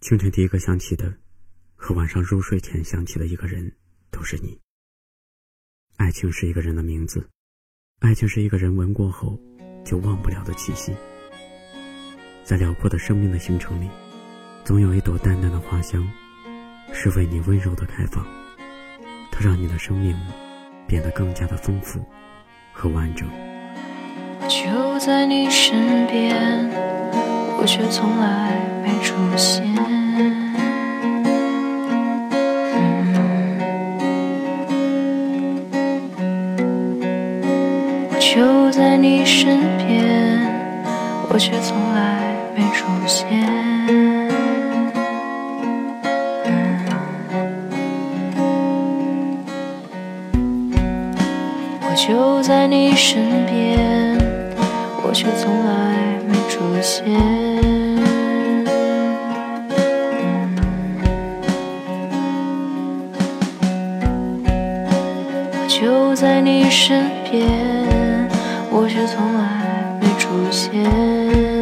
清晨第一个想起的，和晚上入睡前想起的一个人，都是你。爱情是一个人的名字，爱情是一个人闻过后就忘不了的气息。在辽阔的生命的行程里，总有一朵淡淡的花香，是为你温柔的开放，它让你的生命变得更加的丰富和完整。就在你身边，我却从来出现。就在你身边，我却从来没出现。我就在你身边，我却从来没出现。就在你身边。我却从来没出现。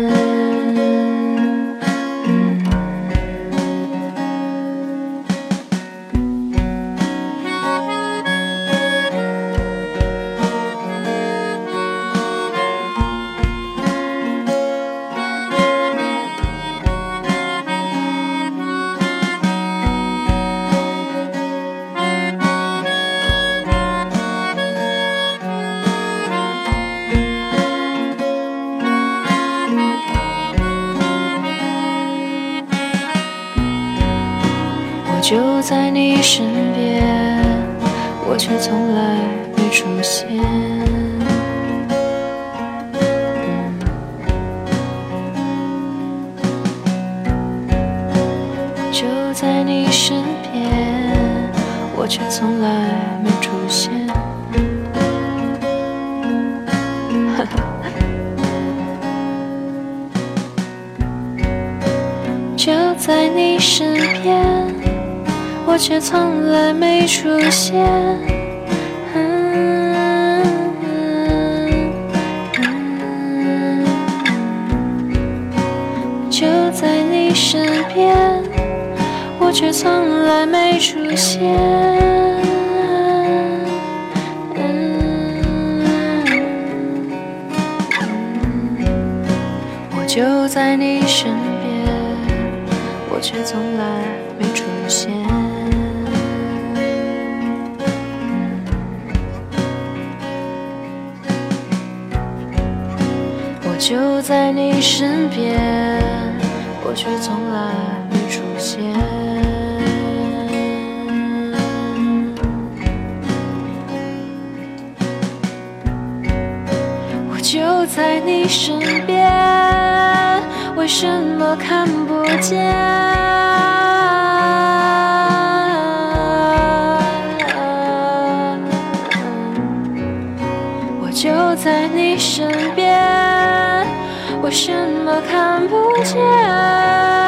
就在你身边，我却从来没出现。就在你身边，我却从来没出现。就在你身边。我却从来没出现，就在你身边，我却从来没出现，我就在你身边，我却从来没出现。在你身边，我却从来没出现。我就在你身边，为什么看不见？我就在你身边。为什么看不见？